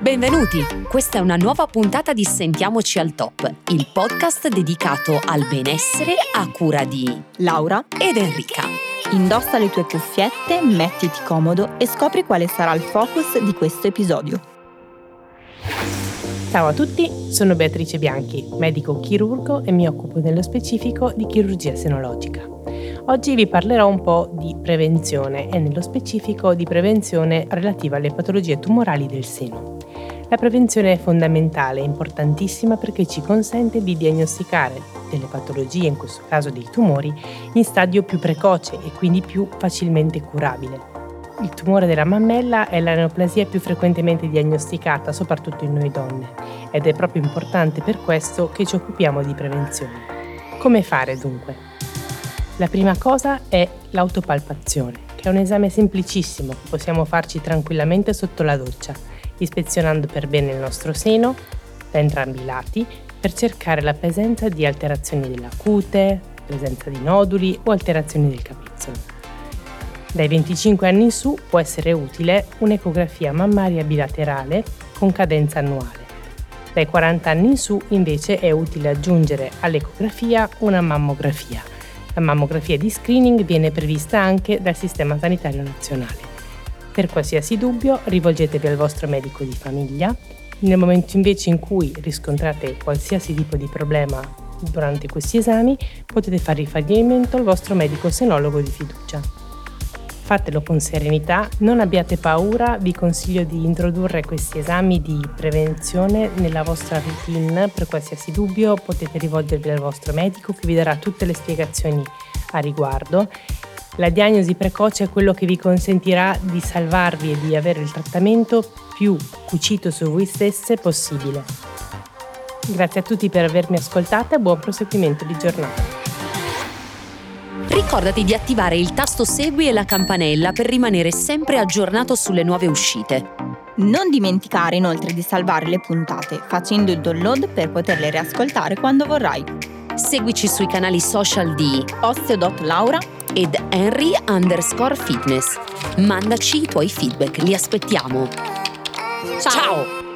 Benvenuti, questa è una nuova puntata di Sentiamoci al Top, il podcast dedicato al benessere a cura di Laura ed Enrica. Indossa le tue cuffiette, mettiti comodo e scopri quale sarà il focus di questo episodio. Ciao a tutti, sono Beatrice Bianchi, medico chirurgo e mi occupo nello specifico di chirurgia senologica. Oggi vi parlerò un po' di prevenzione e nello specifico di prevenzione relativa alle patologie tumorali del seno. La prevenzione è fondamentale, importantissima perché ci consente di diagnosticare delle patologie, in questo caso dei tumori, in stadio più precoce e quindi più facilmente curabile. Il tumore della mammella è la neoplasia più frequentemente diagnosticata, soprattutto in noi donne, ed è proprio importante per questo che ci occupiamo di prevenzione. Come fare dunque? La prima cosa è l'autopalpazione, che è un esame semplicissimo che possiamo farci tranquillamente sotto la doccia ispezionando per bene il nostro seno da entrambi i lati per cercare la presenza di alterazioni della cute, presenza di noduli o alterazioni del capezzolo. Dai 25 anni in su può essere utile un'ecografia mammaria bilaterale con cadenza annuale. Dai 40 anni in su invece è utile aggiungere all'ecografia una mammografia. La mammografia di screening viene prevista anche dal Sistema Sanitario Nazionale. Per qualsiasi dubbio rivolgetevi al vostro medico di famiglia. Nel momento invece in cui riscontrate qualsiasi tipo di problema durante questi esami, potete fare riferimento al vostro medico senologo di fiducia. Fatelo con serenità, non abbiate paura, vi consiglio di introdurre questi esami di prevenzione nella vostra routine. Per qualsiasi dubbio potete rivolgervi al vostro medico che vi darà tutte le spiegazioni a riguardo la diagnosi precoce è quello che vi consentirà di salvarvi e di avere il trattamento più cucito su voi stesse possibile. Grazie a tutti per avermi ascoltata e buon proseguimento di giornata. Ricordati di attivare il tasto Segui e la campanella per rimanere sempre aggiornato sulle nuove uscite. Non dimenticare inoltre di salvare le puntate facendo il download per poterle riascoltare quando vorrai. Seguici sui canali social di Osteo.Laura ed Henry underscore fitness. Mandaci i tuoi feedback, li aspettiamo. Ciao. Ciao.